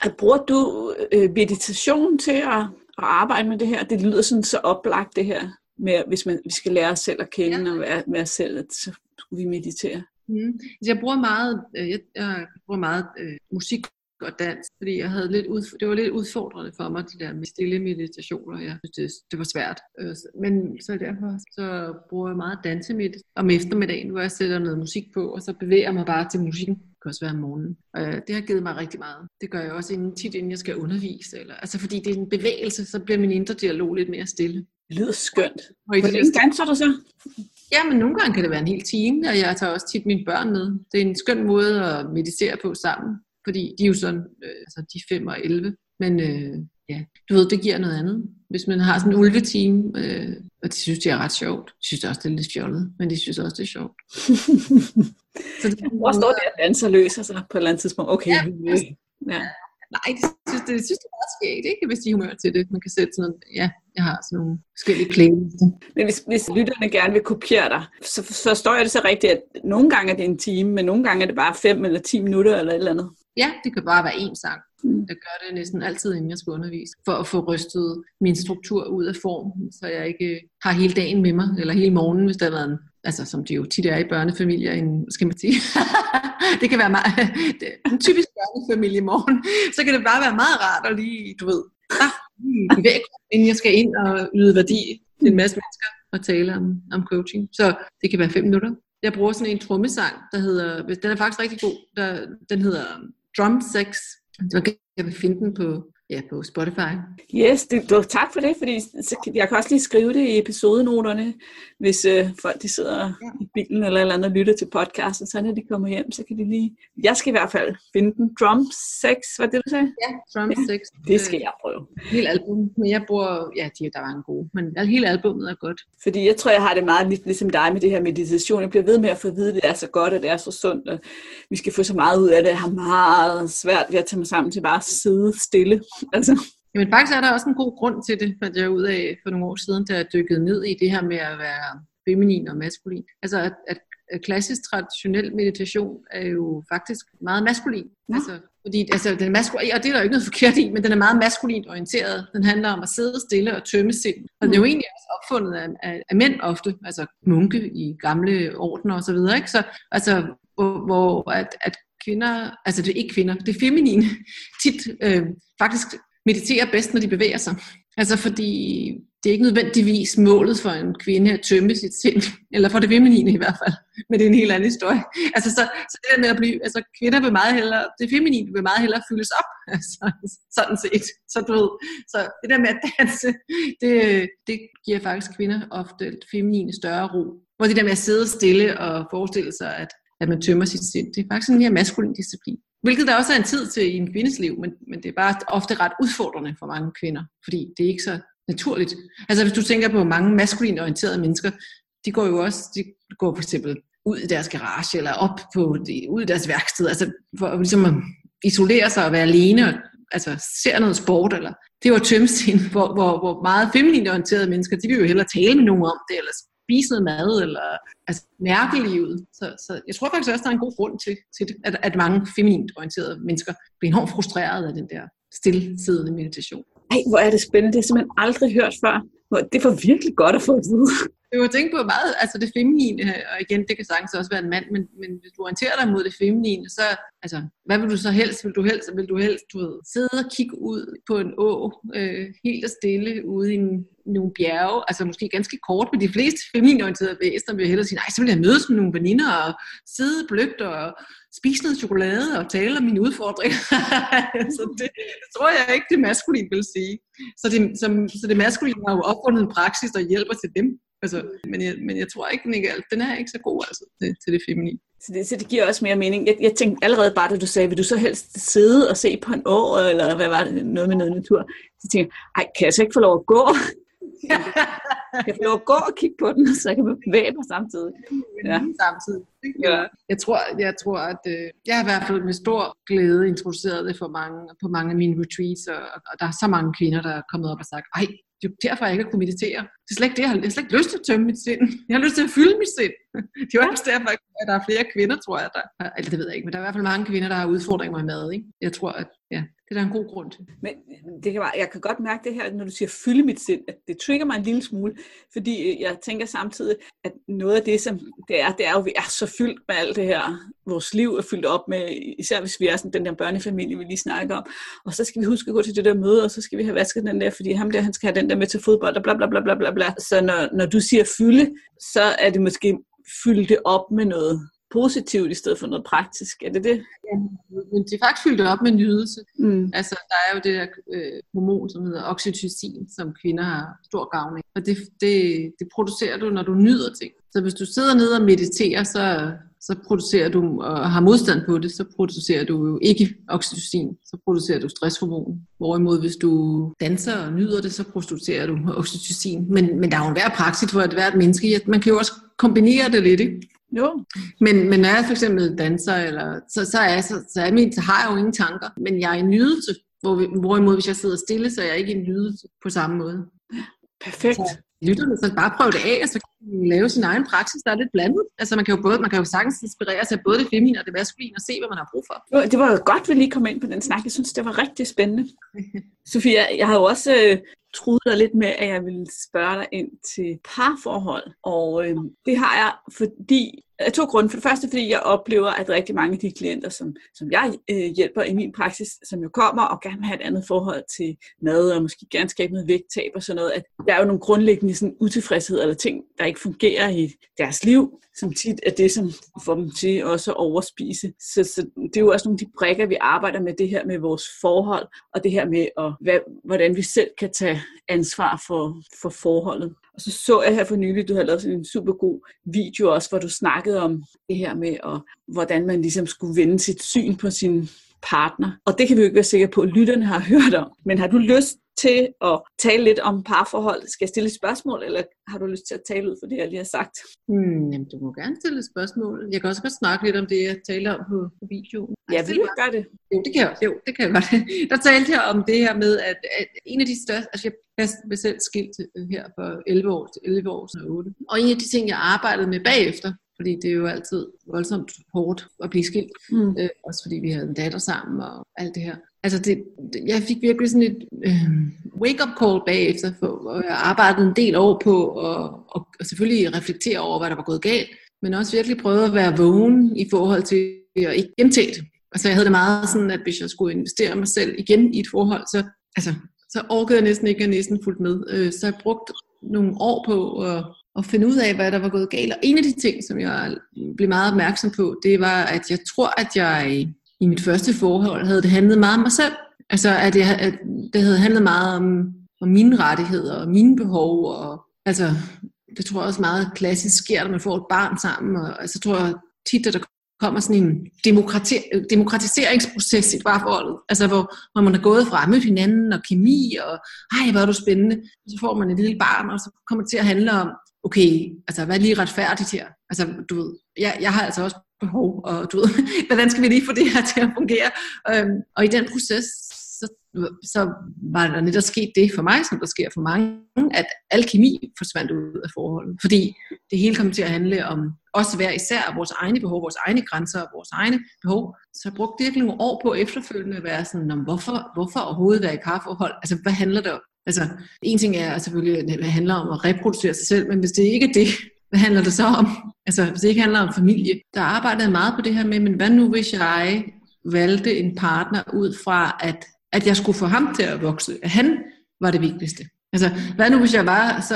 At bruger du øh, meditation til at, at arbejde med det her? Det lyder sådan så oplagt det her, med, hvis man, vi skal lære os selv at kende ja. og være med os selv, at så vi meditere. Mm. Jeg bruger meget, øh, jeg, jeg bruger meget øh, musik og dans, fordi jeg havde lidt ud, det var lidt udfordrende for mig, de der med stille meditationer. Jeg synes, det, det var svært. Øh, men så derfor så bruger jeg meget dansemit om eftermiddagen, hvor jeg sætter noget musik på, og så bevæger jeg mig bare til musikken. Det kan også være om morgenen. Og det har givet mig rigtig meget. Det gør jeg også inden, tit, inden jeg skal undervise. Eller, altså fordi det er en bevægelse, så bliver min indre dialog lidt mere stille. Det lyder skønt. Hvor længe danser du så? Ja, men nogle gange kan det være en hel time, og jeg tager også tit mine børn med. Det er en skøn måde at meditere på sammen fordi de er jo sådan, øh, altså de 5 og 11, men øh, ja, du ved, det giver noget andet. Hvis man har sådan en ulveteam, øh, og de synes, det er ret sjovt. De synes også, det er lidt fjollet, men de synes også, det er sjovt. *laughs* så det, Hvor står det, at danser løser sig på et eller andet tidspunkt? Okay. Ja, ja. Nej, det synes, det, synes det er meget skægt, ikke? hvis de humør til det. Man kan sætte sådan noget, ja, jeg har sådan nogle forskellige playlister. Men hvis, hvis lytterne gerne vil kopiere dig, så forstår jeg det så rigtigt, at nogle gange er det en time, men nogle gange er det bare 5 eller 10 minutter eller et eller andet. Ja, det kan bare være én sang. Mm. Jeg gør det næsten altid, inden jeg skal undervise, for at få rystet min struktur ud af form, så jeg ikke har hele dagen med mig, eller hele morgenen, hvis der har været en, altså som det jo tit er i børnefamilier, en, skal man sige, *laughs* det kan være meget, *laughs* det en typisk børnefamiliemorgen, så kan det bare være meget rart at lige, du ved, ah, bevæge, inden jeg skal ind og yde værdi til en masse mennesker og tale om, om coaching. Så det kan være fem minutter. Jeg bruger sådan en trommesang, der hedder, den er faktisk rigtig god, der, den hedder Drum Sex. Så kan vi finde den på, ja, på Spotify. Yes, det, du, tak for det, fordi så, jeg kan også lige skrive det i episodenoterne, hvis øh, folk de sidder ja. i bilen eller eller andet og lytter til podcasten, så når de kommer hjem, så kan de lige... Jeg skal i hvert fald finde den. Drum Sex, hvad det du sagde? Ja, Drum ja, Sex. Det skal jeg prøve. Hele album, men jeg bruger... Ja, de, der var en god, men hele albumet er godt. Fordi jeg tror, jeg har det meget lidt ligesom dig med det her meditation. Jeg bliver ved med at få at vide, at det er så godt, og det er så sundt, og vi skal få så meget ud af det. Jeg har meget svært ved at tage mig sammen til bare at sidde stille. *laughs* Altså. Jamen faktisk er der også en god grund til det, fandt jeg ud af for nogle år siden, da jeg dykkede ned i det her med at være feminin og maskulin. Altså at, at klassisk traditionel meditation er jo faktisk meget maskulin. Ja. Altså, fordi, altså, den er maskulin, og det er der jo ikke noget forkert i, men den er meget maskulint orienteret. Den handler om at sidde stille og tømme sind. Og det er jo mm. egentlig også opfundet af, af, af mænd ofte, altså munke i gamle ordener og så videre. Ikke? Så, altså, hvor, hvor at, at kvinder, altså det er ikke kvinder, det er feminine, tit øh, faktisk mediterer bedst, når de bevæger sig. Altså fordi det er ikke nødvendigvis målet for en kvinde at tømme sit sind, eller for det feminine i hvert fald, men det er en helt anden historie. Altså så, så det der med at blive, altså kvinder vil meget hellere, det feminine vil meget hellere fyldes op, *laughs* altså, sådan set. Så du ved, så det der med at danse, det, det giver faktisk kvinder ofte feminine større ro. Hvor det der med at sidde stille og forestille sig, at at man tømmer sit sind. Det er faktisk en mere maskulin disciplin. Hvilket der også er en tid til i en kvindes liv, men, men det er bare ofte ret udfordrende for mange kvinder, fordi det er ikke så naturligt. Altså hvis du tænker på mange maskulin orienterede mennesker, de går jo også, de går for eksempel ud i deres garage, eller op på, ud i deres værksted, altså for ligesom at isolere sig og være alene, og altså, ser noget sport, eller det var tømsten, hvor, hvor, hvor meget feminint orienterede mennesker, de vil jo hellere tale med nogen om det, eller spise noget mad, eller altså, mærke livet. Så, så jeg tror faktisk også, der er en god grund til, til det, at, at mange feminint orienterede mennesker bliver enormt frustreret af den der stillesiddende meditation. Ej, hvor er det spændende. Det har jeg simpelthen aldrig hørt før. Det var virkelig godt at få at vide. Du har tænkt på meget, altså det feminine, og igen, det kan sagtens også være en mand, men, men hvis du orienterer dig mod det feminine, så, altså, hvad vil du så helst? Vil du helst, vil du helst, du ved, sidde og kigge ud på en å, øh, helt og stille ude i en, nogle bjerge, altså måske ganske kort, men de fleste feminorienterede væsener vil hellere sige, nej, så vil jeg mødes med nogle veninder og sidde blødt og spise noget chokolade og tale om mine udfordringer. *laughs* så det, det tror jeg ikke, det maskuline vil sige. Så det, som, så det maskuline har jo opfundet en praksis, der hjælper til dem. Altså, men, jeg, men jeg tror ikke, den, ikke, den er ikke så god altså, til, til det feminine. Så det, så det giver også mere mening. Jeg, jeg tænkte allerede bare, da du sagde, vil du så helst sidde og se på en år, eller hvad var det, noget med noget natur? Så tænkte jeg, ej, kan jeg så ikke få lov at gå? *laughs* jeg kan få lov at gå og kigge på den, så jeg kan bevæge mig samtidig. Ja. Samtidig. Ja. Jeg, tror, jeg tror, at øh, jeg har i hvert fald med stor glæde introduceret det for mange, på mange af mine retreats, og, og der er så mange kvinder, der er kommet op og sagt, ej, det er derfor, jeg ikke kunne meditere. Det er slet ikke det, jeg har, jeg har slet ikke lyst til at tømme mit sind. Jeg har lyst til at fylde mit sind. Det er jo også derfor, at der er flere kvinder, tror jeg. Der, eller det ved jeg ikke, men der er i hvert fald mange kvinder, der har udfordringer med mad. Ikke? Jeg tror, at ja, det er der en god grund til. Men det kan bare, jeg kan godt mærke det her, når du siger fylde mit sind, at det trigger mig en lille smule, fordi øh, jeg tænker samtidig, at noget af det, som det er, det er jo, at vi er så fyldt med alt det her. Vores liv er fyldt op med, især hvis vi er sådan den der børnefamilie, vi lige snakker om. Og så skal vi huske at gå til det der møde, og så skal vi have vasket den der, fordi ham der, han skal have den der med til fodbold, og bla bla bla bla bla bla. Så når, når du siger fylde, så er det måske fylde det op med noget positivt i stedet for noget praktisk. Er det det? Ja, men det er faktisk fyldt op med nydelse. Mm. Altså, der er jo det der øh, hormon, som hedder oxytocin, som kvinder har stor gavn af. Og det, det, det producerer du, når du nyder ting. Så hvis du sidder ned og mediterer, så, så producerer du, og har modstand på det, så producerer du jo ikke oxytocin, så producerer du stresshormon. Hvorimod hvis du danser og nyder det, så producerer du oxytocin. Men, men der er jo en hver praksis for at hvert menneske. Man kan jo også kombinere det lidt, ikke? Jo. Men, men når jeg for eksempel danser, eller, så, så, er, så, så, er min, så har jeg jo ingen tanker, men jeg er i nydelse. Hvor, hvorimod hvis jeg sidder stille, så er jeg ikke i nydelse på samme måde. Perfekt. Så, lytterne, så bare prøv det af, og så kan man lave sin egen praksis, der er lidt blandet. Altså man kan jo, både, man kan jo sagtens inspirere sig af både det feminine og det maskuline, og se, hvad man har brug for. Det var godt, at vi lige kom ind på den snak. Jeg synes, det var rigtig spændende. *laughs* Sofia, jeg har jo også øh, troet dig lidt med, at jeg ville spørge dig ind til parforhold. Og øh, det har jeg, fordi af to grunde. For det første, fordi jeg oplever, at rigtig mange af de klienter, som, som jeg øh, hjælper i min praksis, som jo kommer og gerne vil have et andet forhold til mad, og måske gerne skabe noget vægttab og sådan noget, at der er jo nogle grundlæggende sådan, utilfredshed eller ting, der ikke fungerer i deres liv, som tit er det, som får dem til også at overspise. Så, så det er jo også nogle af de brækker, vi arbejder med, det her med vores forhold, og det her med, at, hvad, hvordan vi selv kan tage ansvar for, for forholdet. Og så så jeg her for nylig, du har lavet sådan en super god video også, hvor du snakkede om det her med, og, hvordan man ligesom skulle vende sit syn på sin partner. Og det kan vi jo ikke være sikre på, at lytterne har *laughs* hørt om. Men har du lyst til at tale lidt om parforhold? Skal jeg stille et spørgsmål, eller har du lyst til at tale ud for det, jeg lige har sagt? Hmm, jamen, du må gerne stille et spørgsmål. Jeg kan også godt snakke lidt om det, jeg taler om på, på videoen. Ja, vil du gøre det? Jo, det kan jeg, jo, det kan jeg godt. *laughs* Der talte jeg om det her med, at, at en af de største, altså jeg blev selv skilt her for 11 år til 11 år, så 8. Og en af de ting, jeg arbejdede med bagefter, fordi det er jo altid voldsomt hårdt at blive skilt, mm. øh, også fordi vi havde en datter sammen og alt det her. Altså det, jeg fik virkelig sådan et øh, wake-up call bagefter, for, hvor jeg arbejdede en del år på at og, og selvfølgelig reflektere over, hvad der var gået galt, men også virkelig prøve at være vågen i forhold til at ikke gentage det. Altså jeg havde det meget sådan, at hvis jeg skulle investere mig selv igen i et forhold, så, altså, så orkede jeg næsten ikke, at næsten fuldt med. Øh, så jeg brugte nogle år på at at finde ud af, hvad der var gået galt. Og en af de ting, som jeg blev meget opmærksom på, det var, at jeg tror, at jeg i mit første forhold havde det handlet meget om mig selv. Altså, at, jeg, at det havde handlet meget om, om mine rettigheder og mine behov. Og, altså, det tror jeg også meget klassisk sker, når man får et barn sammen. Og, altså, tror jeg tit, at der kommer sådan en demokrati- demokratiseringsproces i parforholdet. Altså, hvor, hvor man er gået fra at møde hinanden og kemi, og ej, hvor er du spændende. Og så får man et lille barn, og så kommer det til at handle om, okay, altså hvad er lige retfærdigt her? Altså, du ved, jeg, jeg har altså også behov, og du ved, *laughs* hvordan skal vi lige få det her til at fungere? Øhm, og i den proces, så, så var der netop sket det for mig, som der sker for mange, at alkemi forsvandt ud af forholdet. Fordi det hele kom til at handle om os hver især, vores egne behov, vores egne grænser og vores egne behov. Så jeg brugte virkelig nogle år på efterfølgende at være sådan, om hvorfor, hvorfor overhovedet være i parforhold? Altså, hvad handler det om? Altså, en ting er selvfølgelig, at det handler om at reproducere sig selv, men hvis det ikke er det, hvad handler det så om? Altså, hvis det ikke handler om familie. Der arbejdede meget på det her med, men hvad nu hvis jeg valgte en partner ud fra, at, at jeg skulle få ham til at vokse? At han var det vigtigste. Altså, hvad nu hvis jeg var, så,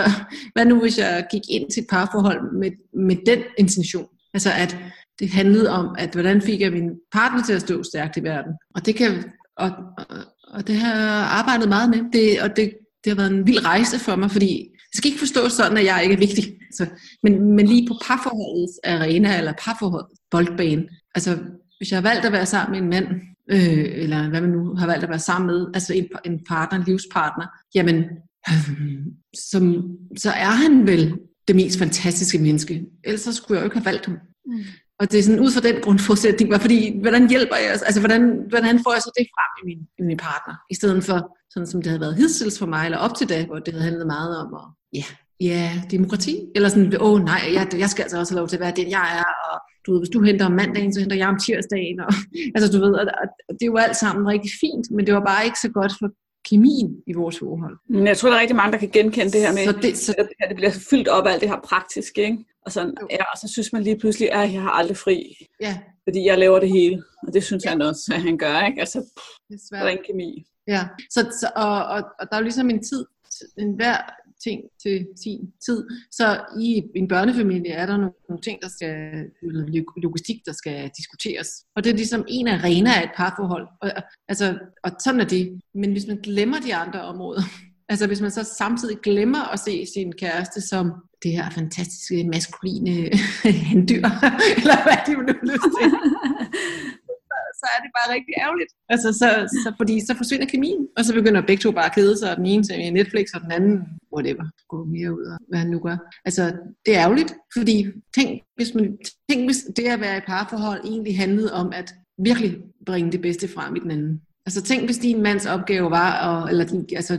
hvad nu hvis jeg gik ind til et parforhold med, med den intention? Altså, at det handlede om, at hvordan fik jeg min partner til at stå stærkt i verden? Og det kan, og, og, og det har jeg arbejdet meget med, det, og det, det har været en vild rejse for mig, fordi det skal ikke forstås sådan, at jeg ikke er vigtig. Altså, men, men lige på parforholdets arena, eller parforhold, boldbane, altså hvis jeg har valgt at være sammen med en mand, øh, eller hvad man nu har valgt at være sammen med, altså en, en partner, en livspartner, jamen, øh, som, så er han vel det mest fantastiske menneske. Ellers så skulle jeg jo ikke have valgt ham. Mm. Og det er sådan ud fra den grundforudsætning, var fordi, hvordan hjælper jeg, altså hvordan, hvordan får jeg så det frem i min, i min partner, i stedet for sådan som det havde været hidstils for mig, eller op til da, hvor det havde handlet meget om, at, ja, ja, demokrati, eller sådan, åh oh, nej, jeg, jeg skal altså også have lov til at være den, jeg er, og du ved, hvis du henter om mandagen, så henter jeg om tirsdagen, og, *laughs* altså du ved, og, og det er jo alt sammen rigtig fint, men det var bare ikke så godt for kemien i vores forhold. Men jeg tror, der er rigtig mange, der kan genkende det her med, så det, så... at det bliver fyldt op af alt det her praktiske, ikke? Og, sådan, ja, og så synes man lige pludselig, at jeg har aldrig fri. Ja. Fordi jeg laver det hele. Og det synes ja. han også, at han gør. Ikke? Altså, det er svært. ren kemi. Ja, så, så, og, og, og der er jo ligesom en tid, en hver ting til sin tid. Så i en børnefamilie er der nogle ting, der skal, logistik, der skal diskuteres. Og det er ligesom en arena af et parforhold. Og, altså, og sådan er det. Men hvis man glemmer de andre områder, *laughs* altså hvis man så samtidig glemmer at se sin kæreste som det her fantastiske maskuline *laughs* handdyr, *laughs* eller hvad de nu lyst til, bare rigtig ærgerligt. Altså, så, så, fordi så forsvinder kemien, og så begynder begge to bare at kede sig, og den ene ser Netflix, og den anden, whatever, går mere ud af, hvad han nu gør. Altså, det er ærgerligt, fordi tænk hvis, man, tænk, hvis det at være i parforhold egentlig handlede om at virkelig bringe det bedste frem i den anden. Altså tænk, hvis din mands opgave var, og, eller din, altså,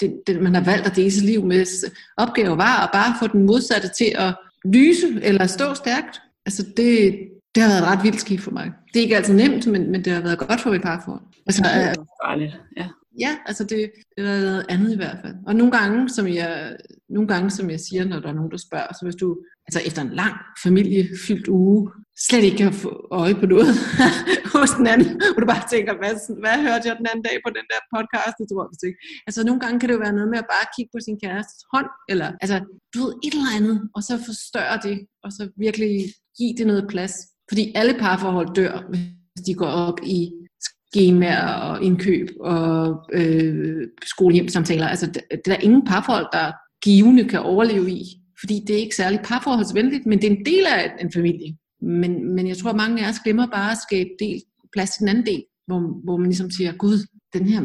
den, den, man har valgt at dele sit liv med, opgave var at bare få den modsatte til at lyse eller stå stærkt. Altså det, det har været ret vildt skidt for mig. Det er ikke altid nemt, men, men det har været godt for mit parforhold. Altså, det er farligt, ja. Ja, altså det, det har været andet i hvert fald. Og nogle gange, som jeg, nogle gange, som jeg siger, når der er nogen, der spørger, så hvis du altså efter en lang familiefyldt uge, slet ikke kan få øje på noget *laughs* hos den anden, hvor du bare tænker, hvad, hvad hørte jeg den anden dag på den der podcast, det tror jeg ikke. Altså nogle gange kan det jo være noget med at bare kigge på sin kærestes hånd, eller altså du ved, et eller andet, og så forstørre det, og så virkelig give det noget plads. Fordi alle parforhold dør, hvis de går op i skemaer og indkøb og øh, skolehjemsamtaler. Altså, det, det er der ingen parforhold, der givende kan overleve i. Fordi det er ikke særlig parforholdsvenligt, men det er en del af en familie. Men, men jeg tror, at mange af os glemmer bare at skabe del, plads til den anden del, hvor, hvor man ligesom siger, gud, den her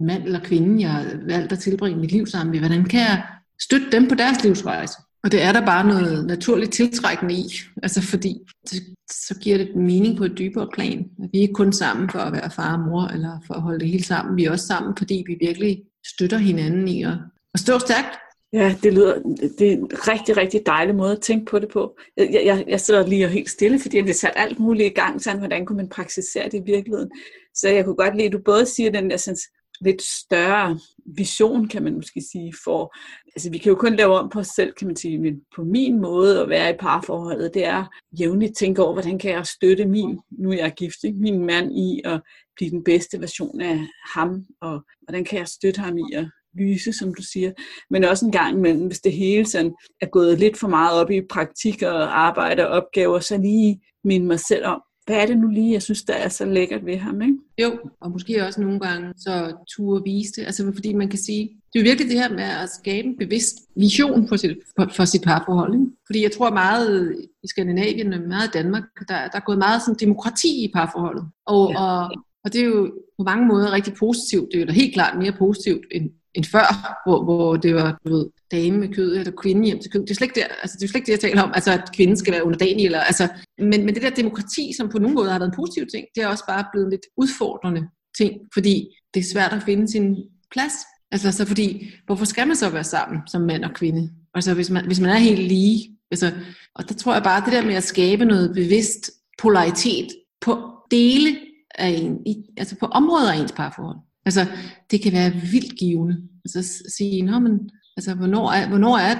mand eller kvinde, jeg har valgt at tilbringe mit liv sammen med, hvordan kan jeg støtte dem på deres livsrejse? Og det er der bare noget naturligt tiltrækkende i, altså fordi det, så giver det mening på et dybere plan. Vi er ikke kun sammen for at være far og mor, eller for at holde det hele sammen. Vi er også sammen, fordi vi virkelig støtter hinanden i at, at stå stærkt. Ja, det lyder det er en rigtig, rigtig dejlig måde at tænke på det på. Jeg, jeg, jeg sidder lige og helt stille, fordi jeg har sat alt muligt i gang, sådan, hvordan kunne man praktisere det i virkeligheden. Så jeg kunne godt lide, at du både siger den der sådan, lidt større vision, kan man måske sige, for, altså vi kan jo kun lave om på os selv, kan man sige, men på min måde at være i parforholdet, det er jævnligt tænke over, hvordan kan jeg støtte min, nu er jeg gift, ikke? min mand i at blive den bedste version af ham, og hvordan kan jeg støtte ham i at lyse, som du siger, men også en gang imellem, hvis det hele sådan er gået lidt for meget op i praktik og arbejde og opgaver, så lige minde mig selv om, hvad er det nu lige, jeg synes, der er så lækkert ved ham, ikke? Jo, og måske også nogle gange så turde vise det, altså fordi man kan sige, det er virkelig det her med at skabe en bevidst vision for sit, for, for sit parforhold, ikke? Fordi jeg tror meget i Skandinavien og meget i Danmark, der, der er gået meget sådan demokrati i parforholdet, og, ja. og, og det er jo på mange måder rigtig positivt, det er jo da helt klart mere positivt end, end før, hvor, hvor det var, du ved, dame med kød, eller kvinde hjem til kød. Det er slet ikke, der, altså, det er slet ikke det, jeg taler om, altså at kvinden skal være underdanig. Eller, altså, men, men det der demokrati, som på nogen måde har været en positiv ting, det er også bare blevet lidt udfordrende. ting, fordi det er svært at finde sin plads. Altså, så fordi, hvorfor skal man så være sammen som mand og kvinde? Altså, hvis man, hvis man er helt lige. Altså, og der tror jeg bare, det der med at skabe noget bevidst polaritet på dele af en, i, altså på områder af ens parforhold. Altså, det kan være vildt givende. Altså, sige, Nå, men, altså, hvornår er, hvornår er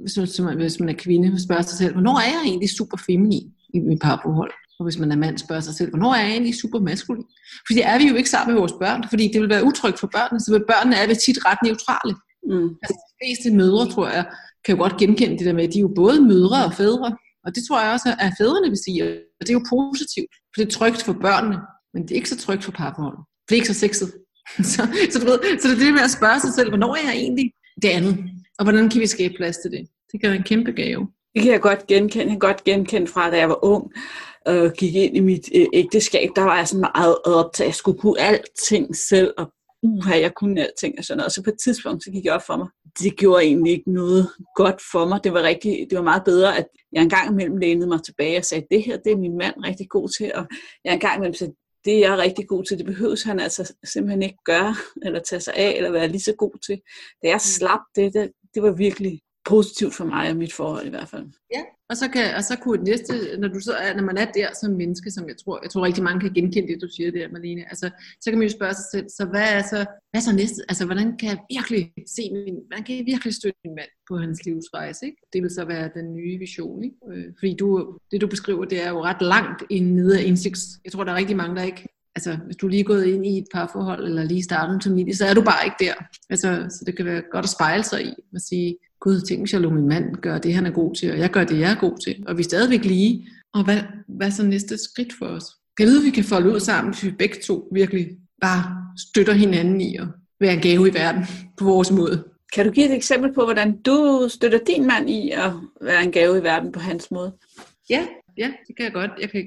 hvis, man, hvis man er kvinde, spørger sig selv, hvornår er jeg egentlig super feminin i mit parforhold? Og hvis man er mand, spørger sig selv, hvornår er jeg egentlig super maskulin? Fordi det er vi jo ikke sammen med vores børn, fordi det vil være utrygt for børnene, så børnene er vi tit ret neutrale. Mm. Altså, de fleste mødre, tror jeg, kan jo godt genkende det der med, at de er jo både mødre og fædre. Og det tror jeg også, at fædrene vil sige. Og det er jo positivt, for det er trygt for børnene, men det er ikke så trygt for parforholdet. For det er ikke så sexet. *laughs* så, så, du ved, så det er det med at spørge sig selv, hvornår er jeg egentlig det andet? Og hvordan kan vi skabe plads til det? Det kan være en kæmpe gave. Det kan jeg godt genkende. Jeg kan godt genkende fra, da jeg var ung og gik ind i mit øh, ægteskab. Der var jeg sådan meget optaget. Jeg skulle kunne alting selv, og uha, jeg kunne alting og sådan noget. Og så på et tidspunkt, så gik jeg op for mig. Det gjorde egentlig ikke noget godt for mig. Det var, rigtig, det var meget bedre, at jeg engang imellem lænede mig tilbage og sagde, det her, det er min mand rigtig god til. Og jeg engang imellem sagde, det er jeg rigtig god til. Det behøves han altså simpelthen ikke gøre, eller tage sig af, eller være lige så god til. Da jeg mm. slap det, det, det var virkelig positivt for mig og mit forhold i hvert fald. Ja, og så, kan, og så kunne det næste, når, du så er, når man er der som menneske, som jeg tror, jeg tror rigtig mange kan genkende det, du siger der, Marlene, altså, så kan man jo spørge sig selv, så hvad er så, hvad er så næste, altså hvordan kan jeg virkelig se min, hvordan kan jeg virkelig støtte min mand på hans livsrejse, ikke? Det vil så være den nye vision, ikke? Øh, fordi du, det du beskriver, det er jo ret langt ind nede af indsigts. Jeg tror, der er rigtig mange, der ikke altså, hvis du er lige gået ind i et parforhold, eller lige startet en familie, så er du bare ikke der. Altså, så det kan være godt at spejle sig i, og sige, gud, tænk hvis jeg lå min mand gøre det, han er god til, og jeg gør det, jeg er god til, og vi er stadigvæk lige. Og hvad, hvad er så næste skridt for os? Kan vide, at vi kan folde ud sammen, hvis vi begge to virkelig bare støtter hinanden i at være en gave i verden på vores måde. Kan du give et eksempel på, hvordan du støtter din mand i at være en gave i verden på hans måde? Ja, ja, det kan jeg godt. Jeg kan,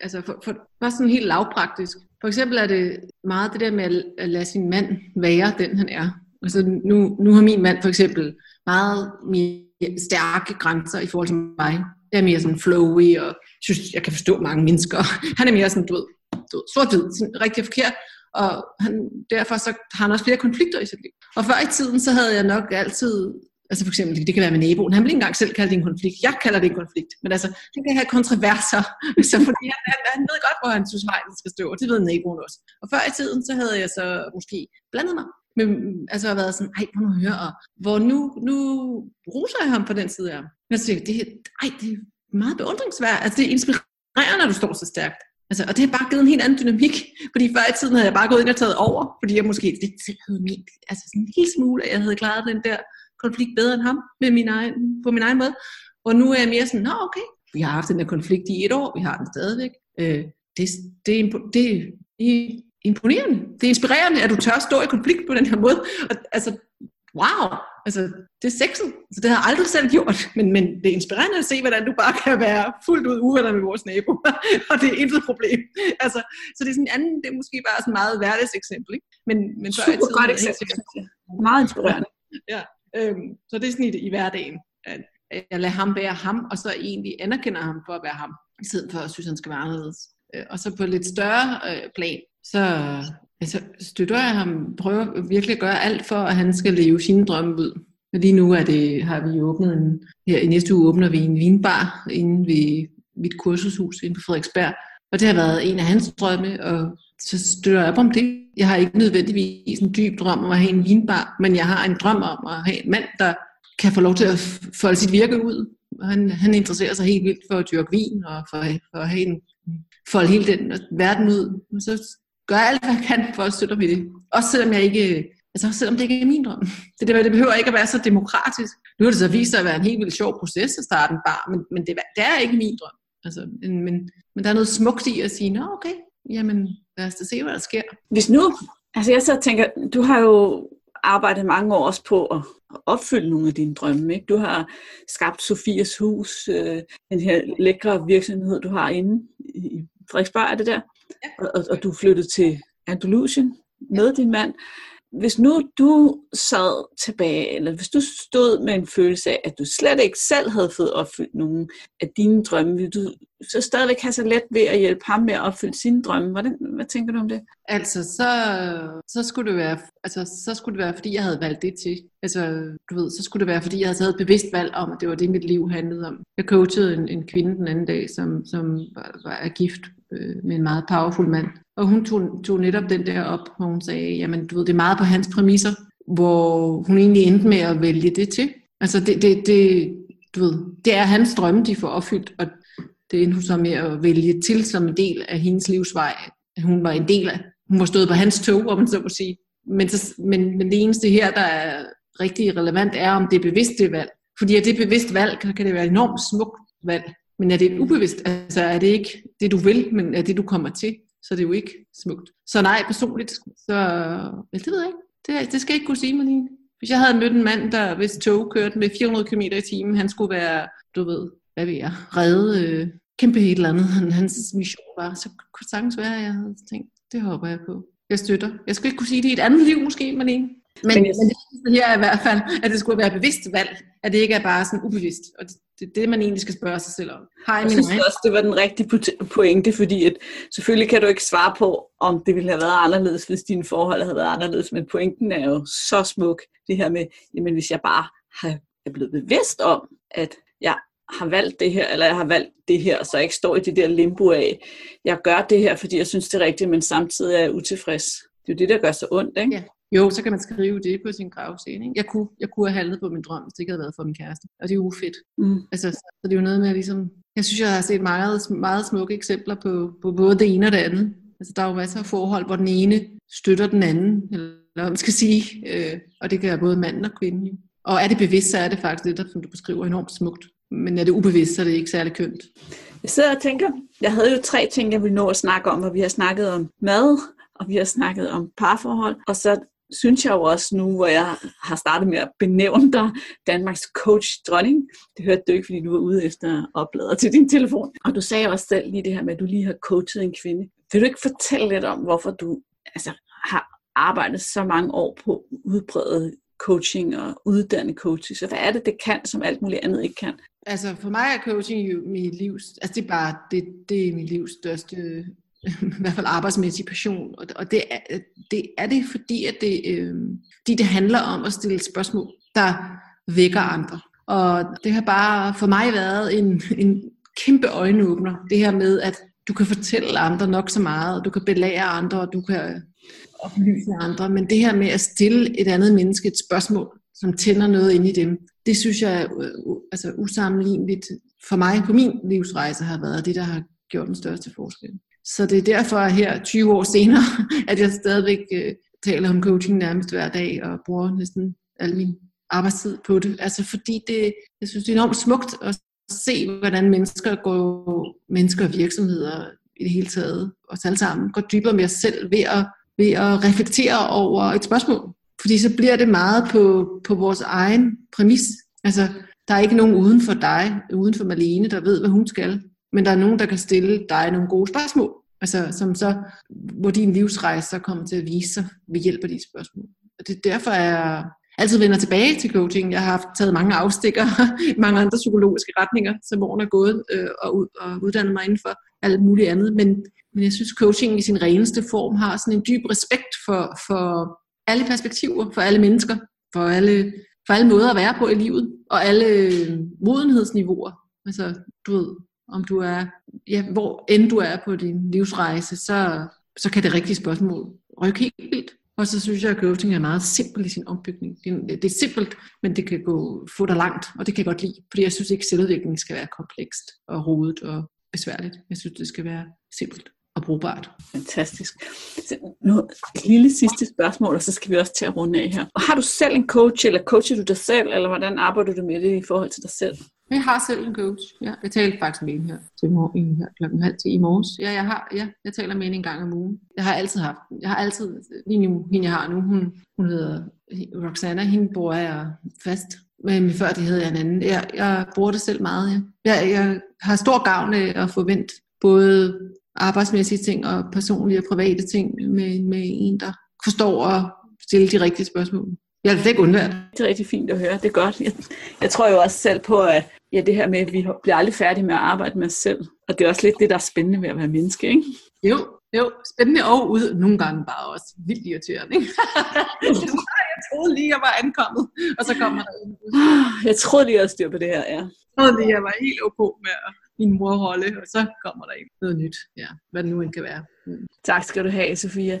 altså for, for, bare sådan helt lavpraktisk. For eksempel er det meget det der med at lade sin mand være den, han er. Altså nu, nu har min mand for eksempel meget mere stærke grænser i forhold til mig. Jeg er mere sådan flowy, og synes, jeg kan forstå mange mennesker. *laughs* Han er mere sådan, du ved, du ved sort-hvid, sådan rigtig forkert. Og han, derfor så har han også flere konflikter i sit liv. Og før i tiden, så havde jeg nok altid Altså for eksempel, det kan være med naboen. Han vil ikke engang selv kalde det en konflikt. Jeg kalder det en konflikt. Men altså, det kan have kontroverser. *laughs* Så fordi han, han, han ved godt, hvor han synes, vejen skal stå. Og det ved naboen også. Og før i tiden, så havde jeg så måske blandet mig. Men altså har været sådan, ej, hvor nu hører. Og hvor nu, nu roser jeg ham på den side af Men jeg det, ej, det er meget beundringsværdigt. Altså det er inspirerende, når du står så stærkt. Altså, og det har bare givet en helt anden dynamik, fordi før i tiden havde jeg bare gået ind og taget over, fordi jeg måske lidt selv havde ment, altså sådan en lille smule, at jeg havde klaret den der konflikt bedre end ham med min egen, på min egen måde. Og nu er jeg mere sådan, nå okay, vi har haft den der konflikt i et år, vi har den stadigvæk. Øh, det, det, er, det, det imponerende. Det er inspirerende, at du tør stå i konflikt på den her måde. Og, altså, wow, altså, det er sexet. Altså, det har jeg aldrig selv gjort, men, men det er inspirerende at se, hvordan du bare kan være fuldt ud uvenner med vores nabo, *laughs* og det er intet problem. Altså, så det er sådan en anden, det er måske bare sådan meget hverdags eksempel, ikke? Men, men så Super godt eksempel. Meget inspirerende. Ja, Øhm, så det er sådan i, i hverdagen, at jeg lader ham være ham, og så egentlig anerkender ham for at være ham, i stedet for at synes, han skal være anderledes. Øh, og så på et lidt større øh, plan, så altså, støtter jeg ham, prøver virkelig at gøre alt for, at han skal leve sine drømme ud. Lige nu er det, har vi åbnet en, her i næste uge åbner vi en vinbar inde ved mit kursushus inde på Frederiksberg. Og det har været en af hans drømme, og så støtter jeg op om det. Jeg har ikke nødvendigvis en dyb drøm om at have en vinbar, men jeg har en drøm om at have en mand, der kan få lov til at folde sit virke ud. Han, han interesserer sig helt vildt for at dyrke vin og for, for at have en, folde hele den verden ud. Så gør alt, hvad jeg kan for at støtte mig i det. Også selvom jeg ikke Altså selvom det ikke er min drøm. Det, det, det behøver ikke at være så demokratisk. Nu har det så vist sig at være en helt vildt sjov proces at starte en bar, men, men det, det er ikke min drøm. Altså, men, men, men der er noget smukt i at sige, nå okay, jamen lad os da se, hvad der sker. Hvis nu, altså jeg så tænker, du har jo arbejdet mange år også på at opfylde nogle af dine drømme. Ikke? Du har skabt Sofias Hus, øh, den her lækre virksomhed, du har inde i Frederiksberg, er det der? Ja. Og, og du flyttede til Andalusien med din mand. hvis nu du sad tilbage, eller hvis du stod med en følelse af, at du slet ikke selv havde fået opfyldt nogen af dine drømme, ville du så stadigvæk have så let ved at hjælpe ham med at opfylde sine drømme? Hvordan, hvad tænker du om det? Altså, så, så, skulle det være, altså, så skulle det være, fordi jeg havde valgt det til. Altså, du ved, så skulle det være, fordi jeg havde taget et bevidst valg om, at det var det, mit liv handlede om. Jeg coachede en, en kvinde den anden dag, som, som var, var gift øh, med en meget powerful mand. Og hun tog, tog netop den der op, hvor hun sagde, jamen du ved, det er meget på hans præmisser, hvor hun egentlig endte med at vælge det til. Altså det, det, det, du ved, det er hans drømme, de får opfyldt, og det endte hun så med at vælge til som en del af hendes livsvej. Hun var en del af, hun var stået på hans tog, om man så må sige. Men, så, men, men det eneste her, der er rigtig relevant, er, om det er bevidst det valg. Fordi er det bevidst valg, kan det være et enormt smukt valg. Men er det ubevidst? Altså er det ikke det, du vil, men er det, du kommer til? Så det er jo ikke smukt. Så nej, personligt, så ja, det ved jeg ikke. Det, det skal jeg ikke kunne sige, Malene. Hvis jeg havde mødt en mand, der hvis tog kørte med 400 km i timen, han skulle være, du ved, hvad ved jeg, redde øh, kæmpe et eller andet. Hans mission var, så kunne det sagtens være, at jeg havde tænkt, det håber jeg på. Jeg støtter. Jeg skulle ikke kunne sige det i et andet liv måske, Malene. Men, men, men det her er i hvert fald, at det skulle være bevidst valg, at det ikke er bare sådan ubevidst. Og det, det er det, man egentlig skal spørge sig selv om. Har jeg, jeg synes også, det var den rigtige pointe, fordi at, selvfølgelig kan du ikke svare på, om det ville have været anderledes, hvis dine forhold havde været anderledes, men pointen er jo så smuk, det her med, jamen hvis jeg bare har, er blevet bevidst om, at jeg har valgt det her, eller jeg har valgt det her, så jeg ikke står i det der limbo af, jeg gør det her, fordi jeg synes, det er rigtigt, men samtidig er jeg utilfres. Det er jo det, der gør så ondt, ikke? Ja. Jo, så kan man skrive det på sin gravsten. Ikke? Jeg, kunne, jeg kunne have handlet på min drøm, hvis det ikke havde været for min kæreste. Og det er ufedt. Mm. Altså, så det er jo noget med, at ligesom, jeg synes, jeg har set meget, meget smukke eksempler på, på både det ene og det andet. Altså, der er jo masser af forhold, hvor den ene støtter den anden, eller hvad man skal sige. Øh, og det kan både mand og kvinde. Og er det bevidst, så er det faktisk det, der, som du beskriver, enormt smukt. Men er det ubevidst, så er det ikke særlig kønt. Jeg sidder og tænker, jeg havde jo tre ting, jeg ville nå at snakke om, og vi har snakket om mad, og vi har snakket om parforhold, og så synes jeg jo også nu, hvor jeg har startet med at benævne dig Danmarks coach dronning. Det hørte du ikke, fordi du var ude efter oplader til din telefon. Og du sagde også selv lige det her med, at du lige har coachet en kvinde. Vil du ikke fortælle lidt om, hvorfor du altså, har arbejdet så mange år på udbredet coaching og uddannet coaching? Så hvad er det, det kan, som alt muligt andet ikke kan? Altså for mig er coaching jo mit livs, altså det er bare, det, det er mit livs største i hvert fald arbejdsmæssig passion. Og det er det, er det fordi, at det, øh, fordi det handler om at stille spørgsmål, der vækker andre. Og det har bare for mig været en, en kæmpe øjenåbner. Det her med, at du kan fortælle andre nok så meget, og du kan belære andre, og du kan øh, oplyse andre. Men det her med at stille et andet menneske et spørgsmål, som tænder noget ind i dem, det synes jeg er øh, altså, usammenligneligt for mig på min livsrejse har været det, der har gjort den største forskel. Så det er derfor her 20 år senere, *laughs* at jeg stadigvæk øh, taler om coaching nærmest hver dag og bruger næsten al min arbejdstid på det. Altså fordi det, jeg synes, det er enormt smukt at se, hvordan mennesker går, mennesker og virksomheder i det hele taget, og alle sammen, går dybere med os selv ved at, ved at reflektere over et spørgsmål. Fordi så bliver det meget på, på vores egen præmis. Altså, der er ikke nogen uden for dig, uden for Malene, der ved, hvad hun skal men der er nogen, der kan stille dig nogle gode spørgsmål, altså, som så, hvor din livsrejse så kommer til at vise sig ved hjælp af de spørgsmål. Og det er derfor, jeg altid vender tilbage til coaching. Jeg har haft taget mange afstikker i *laughs* mange andre psykologiske retninger, som årene er gået øh, og, ud, og uddannet mig inden for alt muligt andet. Men, men jeg synes, coaching i sin reneste form har sådan en dyb respekt for, for alle perspektiver, for alle mennesker, for alle, for alle måder at være på i livet, og alle øh, modenhedsniveauer. Altså, du ved, om du er, ja, hvor end du er på din livsrejse, så, så kan det rigtige spørgsmål rykke helt vildt. Og så synes jeg, at coaching er meget simpel i sin ombygning. Det er simpelt, men det kan gå, få dig langt, og det kan jeg godt lide. Fordi jeg synes ikke, at selvudvikling skal være komplekst og rodet og besværligt. Jeg synes, det skal være simpelt og brugbart. Fantastisk. Så nu et lille sidste spørgsmål, og så skal vi også til at runde af her. Og har du selv en coach, eller coacher du dig selv, eller hvordan arbejder du med det i forhold til dig selv? Jeg har selv en coach. Ja, jeg talte faktisk med en her til morgen, her klokken halv til i morges. Ja, jeg har, ja, jeg taler med en en gang om ugen. Jeg har altid haft Jeg har altid, lige nu, hende jeg har nu, hun, hun hedder Roxana, hende bruger jeg fast. Men før det havde jeg en anden. Jeg, jeg bruger det selv meget, ja. Jeg, jeg har stor gavn af at få vendt både arbejdsmæssige ting og personlige og private ting med, med en, der forstår og stille de rigtige spørgsmål. Jeg vil ikke undvære det. Det er rigtig fint at høre. Det er godt. Jeg, jeg tror jo også selv på, at ja, det her med, at vi bliver aldrig færdige med at arbejde med os selv. Og det er også lidt det, der er spændende ved at være menneske, ikke? Jo, jo. Spændende og ud. Nogle gange bare også vildt irriterende. Ikke? *laughs* jeg troede lige, jeg var ankommet. Og så kommer der en. Jeg troede lige, jeg havde styr på det her, ja. Jeg troede lige, jeg var helt ok med min morrolle, og så kommer der noget nyt. Ja, hvad det nu end kan være. Mm. Tak skal du have, Sofia.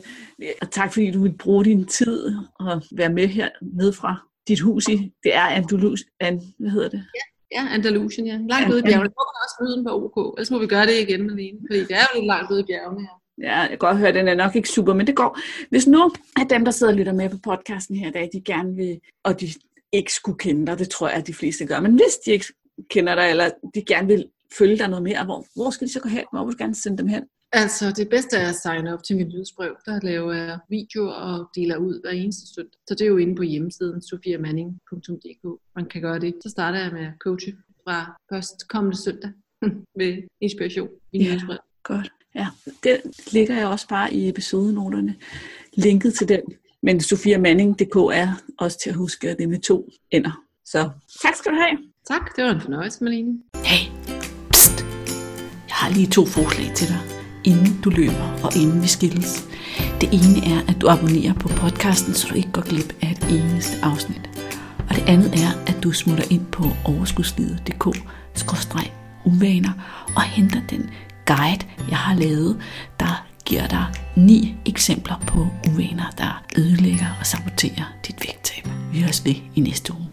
Og tak fordi du vil bruge din tid og være med her ned fra dit hus i, det er Andalus, and, hvad hedder det? Ja, ja Andalusien, ja. Langt ude i bjergene. Jeg håber også lyden på OK, ellers må vi gøre det igen alene, fordi det er jo lidt langt ude i bjergene her. Ja, jeg kan godt høre, at den er nok ikke super, men det går. Hvis nu af dem, der sidder og lytter med på podcasten her i dag, de gerne vil, og de ikke skulle kende dig, det tror jeg, at de fleste gør, men hvis de ikke kender dig, eller de gerne vil følge dig noget mere, hvor, hvor skal de så gå hen? Hvor vil du gerne sende dem hen? Altså, det bedste er at signe op til mit lydsbrev. Der laver jeg videoer og deler ud hver eneste stund. Så det er jo inde på hjemmesiden sofiamanning.dk. Man kan gøre det. Så starter jeg med at coache fra først kommende søndag *laughs* med inspiration i ja, nyhedsbrev. Godt. Ja, det ligger jeg også bare i episodenoterne. Linket til den. Men sofiamanning.dk er også til at huske, at det er med to ender. Så tak skal du have. Tak, det var en fornøjelse, Malene. Hey, pst. Jeg har lige to forslag til dig, inden du løber og inden vi skilles. Det ene er, at du abonnerer på podcasten, så du ikke går glip af et eneste afsnit. Og det andet er, at du smutter ind på overskudslivet.dk-uvaner og henter den guide, jeg har lavet, der giver dig ni eksempler på uvaner, der ødelægger og saboterer dit vægttab. Vi høres ved i næste uge.